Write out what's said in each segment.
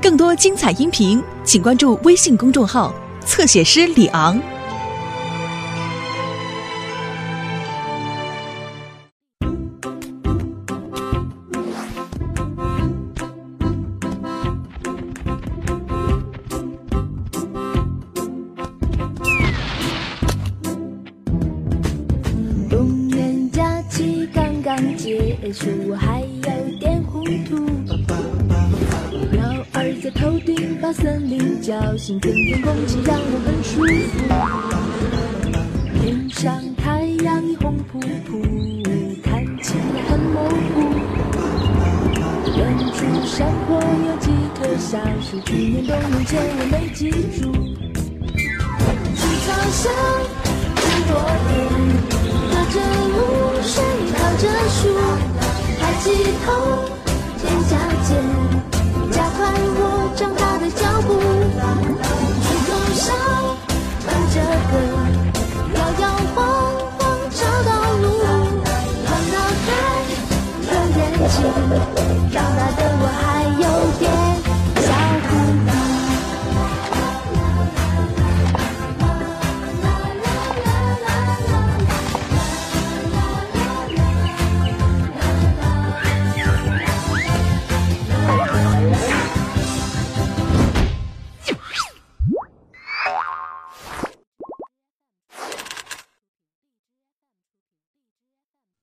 更多精彩音频，请关注微信公众号“侧写师李昂”。公园假期刚刚结束，林叫醒，春天空气让我很舒服。天上太阳已红扑扑，看起来很模糊。远处山坡有几棵小树，去年冬眠前我没记住。青草香，很多年。踏着露水，靠着树，抬起头，长大的我还有点小糊涂。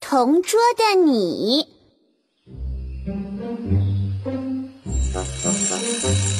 同桌的你，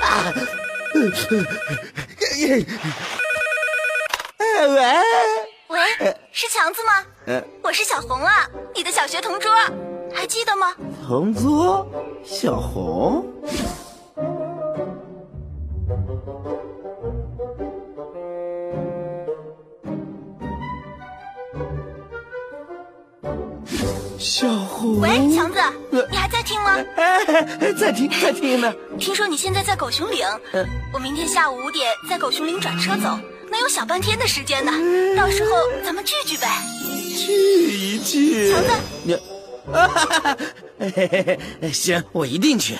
啊！哎喂，喂，是强子吗？呃，我是小红啊，你的小学同桌，还记得吗？同桌小红，喂，强子，你还在听吗？哎，在听在听呢。听说你现在在狗熊岭，我明天下午五点在狗熊岭转车走，能有小半天的时间呢。到时候咱们聚聚呗。聚一聚。强子，你，啊哈哈哈，嘿嘿嘿行，我一定去。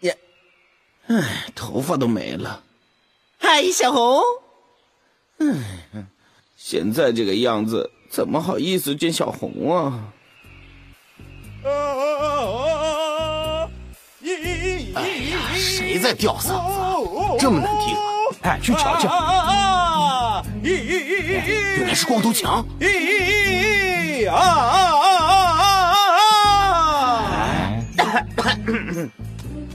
呀，唉，头发都没了。嗨，小红。唉，现在这个样子，怎么好意思见小红啊？哎呀，谁在吊嗓子？这么难听啊！哎，去瞧瞧，原来是光头强。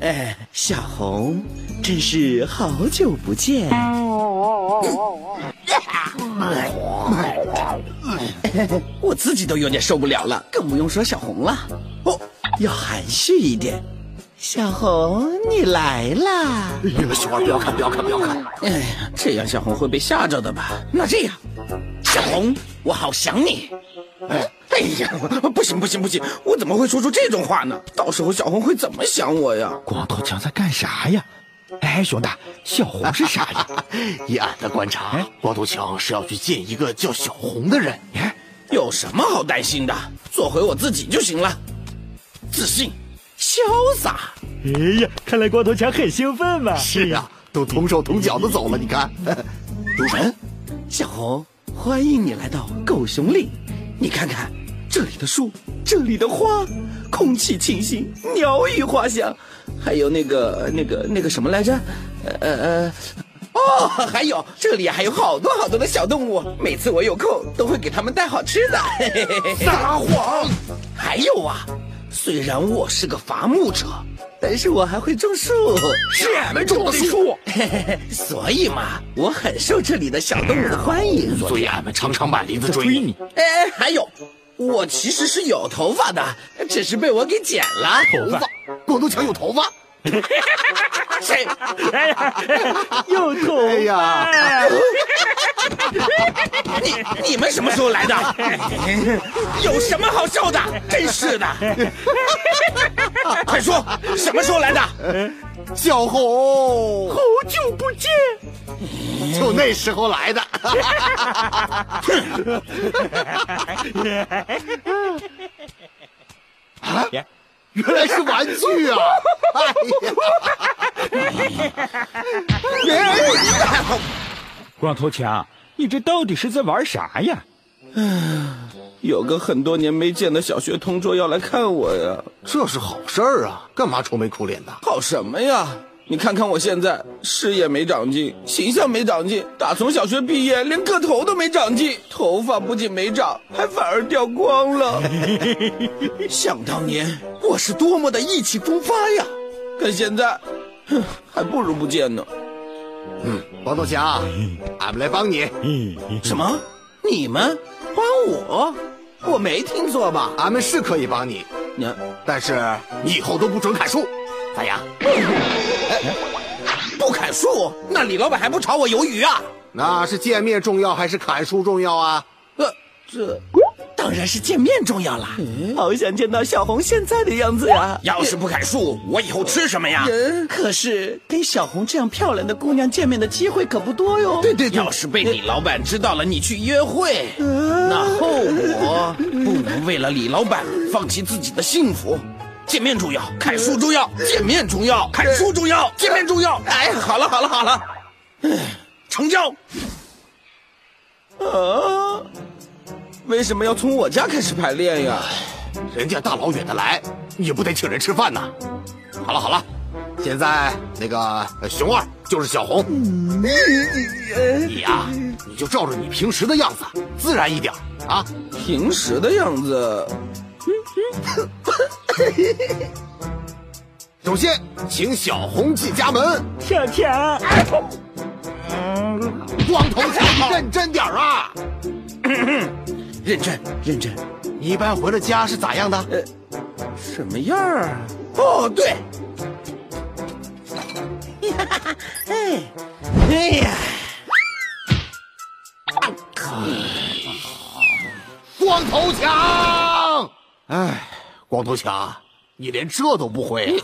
哎，小红，真是好久不见。我自己都有点受不了了，更不用说小红了。哦，要含蓄一点。小红，你来啦！哎呀，小花不要看，不要看，不要看！哎呀，这样小红会被吓着的吧？那这样，小红，我好想你。哎，哎呀，不行不行不行，我怎么会说出这种话呢？到时候小红会怎么想我呀？光头强在干啥呀？哎，熊大，小红是啥 呀？以俺的观察，光头强是要去见一个叫小红的人。哎，有什么好担心的？做回我自己就行了。自信、潇洒。哎呀，看来光头强很兴奋嘛。是啊，都同手同脚的走了。你看，主人，小红，欢迎你来到狗熊岭。你看看这里的树，这里的花，空气清新，鸟语花香，还有那个那个那个什么来着？呃呃呃。哦，还有这里还有好多好多的小动物，每次我有空都会给它们带好吃的。嘿嘿嘿嘿撒谎！还有啊，虽然我是个伐木者，但是我还会种树。是俺们种的树，所以嘛，我很受这里的小动物的欢迎。所以俺们常常满林子追。你，哎，还有，我其实是有头发的，只是被我给剪了。头发光头强有头发？谁？哎呀，有头哎呀，你你们什么时候来的？有什么好笑的？真是的！快说，什么时候来的？小红，好久不见，就那时候来的。啊，原来是玩具啊！哎呀，光头强，你这到底是在玩啥呀？有个很多年没见的小学同桌要来看我呀。这是好事儿啊，干嘛愁眉苦脸的？好什么呀？你看看我现在，事业没长进，形象没长进，打从小学毕业连个头都没长进，头发不仅没长，还反而掉光了。想当年我是多么的意气风发呀，可现在，哼，还不如不见呢。嗯，光头强，俺们来帮你。什么？你们帮我？我没听错吧？俺们是可以帮你，你但是你以后都不准砍树，咋样？不砍树，那李老板还不炒我鱿鱼啊？那是见面重要还是砍树重要啊？呃，这当然是见面重要啦。好想见到小红现在的样子呀！要是不砍树，我以后吃什么呀？人可是跟小红这样漂亮的姑娘见面的机会可不多哟。对对要是被李老板知道了你去约会，那后果不能为了李老板放弃自己的幸福。见面重要，砍树重要；见面重要，砍树重要；见面重要。哎，好了好了好了，成交。啊，为什么要从我家开始排练呀？人家大老远的来，你也不得请人吃饭呐。好了好了，现在那个呃熊二就是小红，你呀、你就照着你平时的样子，自然一点啊。平时的样子，首先，请小红进家门。小强，光头强，你认真点儿啊！认真认真，你一般回了家是咋样的？呃什么样儿？哦，对，哎，哎呀，光头强，哎，光头强，你连这都不会、啊？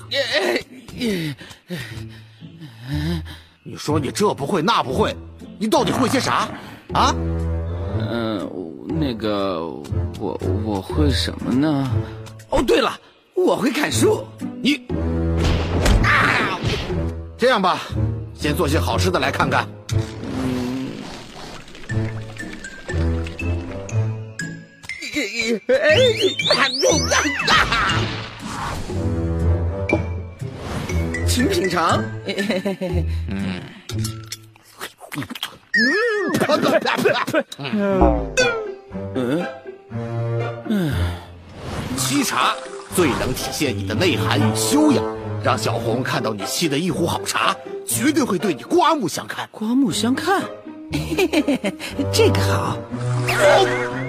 你说你这不会那不会，你到底会些啥？啊？嗯、那个我我会什么呢？哦，对了，我会砍树。你啊！这样吧，先做些好吃的来看看。请品尝。沏茶最能体现你的内涵与修养，让小红看到你沏的一壶好茶，绝对会对你刮目相看。刮目相看，这个好。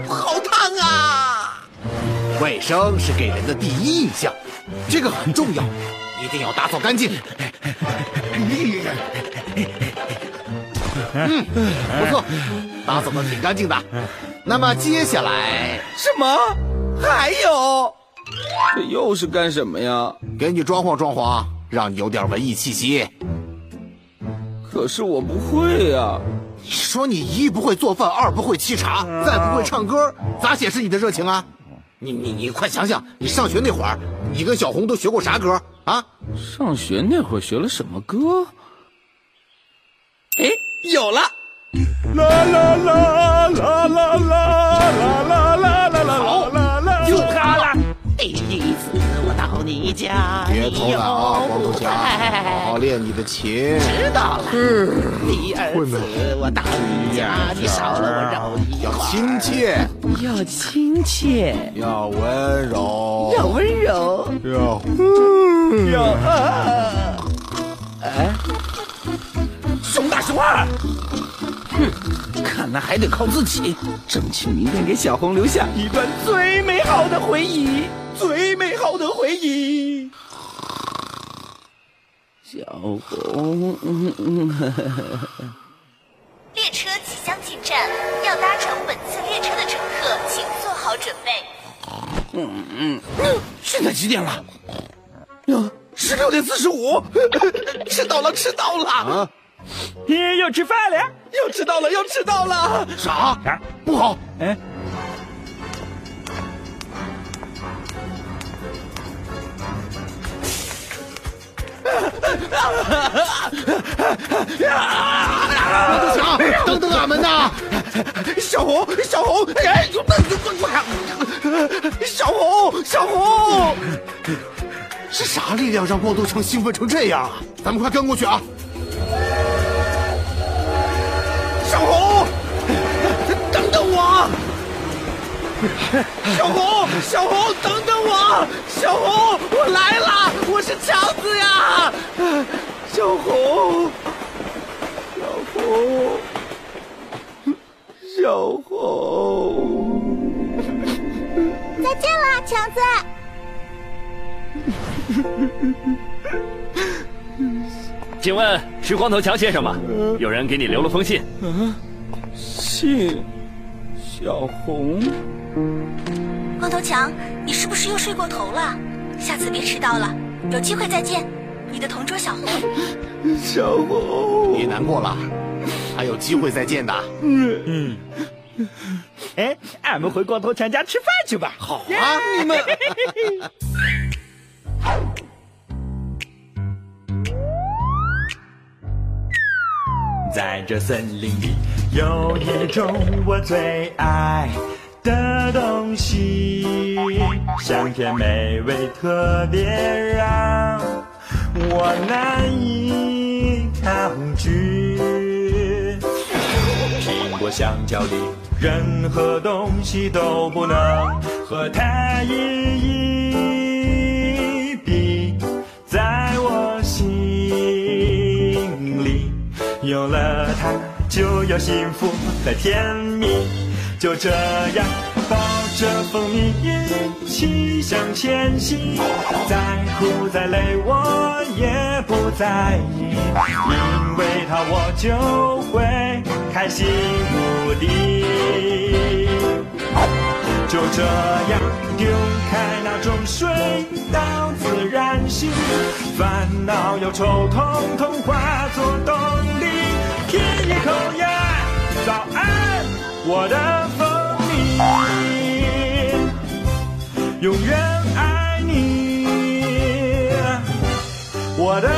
好烫啊！卫生是给人的第一印象，这个很重要，一定要打扫干净。嗯，不错，打扫的挺干净的。那么接下来什么？还有？这又是干什么呀？给你装潢装潢，让你有点文艺气息。可是我不会呀、你说你一不会做饭，二不会沏茶，再不会唱歌，咋显示你的热情啊？你你你快想想，你上学那会儿，你跟小红都学过啥歌啊？上学那会儿学了什么歌？哎，有了！啦啦啦啦啦啦啦啦啦啦啦啦啦，就它了。第一次我到你家，别偷懒啊，光头强，好好练你的琴。知道了。第二次我到你家，你少了我肉一要。亲切，要亲切，要温柔，要温柔，要要啊！熊大熊二，看来还得靠自己，争取明天给小红留下一段最美好的回忆，最美好的回忆。小红，列车即将进站，要搭乘本次列车的乘客请做好准备。嗯嗯，现在几点了？哟，十六点四十五，迟到了，迟到了！啊，你又吃饭了？又迟到了，又迟到了！啥？不好！哎。郭德强，等等俺们呐！小红，小红，哎，小红，小红，是啥力量让光头强兴奋成这样啊？咱们快跟过去啊！小红，小红，等等我！小红，我来了，我是强子呀！小红，小红，小红，再见了，强子。请问是光头强先生吗？有人给你留了封信。嗯，信，小红。光头强，你是不是又睡过头了？下次别迟到了，有机会再见。你的同桌小红，小红，别难过了，还有机会再见的。嗯嗯，哎，俺们回光头强家吃饭去吧。好啊，你们。在这森林里，有一种我最爱。的东西，香甜美味，特别让我难以抗拒。苹果、香蕉里，任何东西都不能和它一一比。在我心里，有了它，就有幸福的甜蜜。就这样抱着蜂蜜一起向前行，再苦再累我也不在意，因为它我就会开心无敌。就这样丢开那种水到自然醒，烦恼忧愁统统化作动力，舔一口呀，早安，我的蜂蜜。永远爱你，我的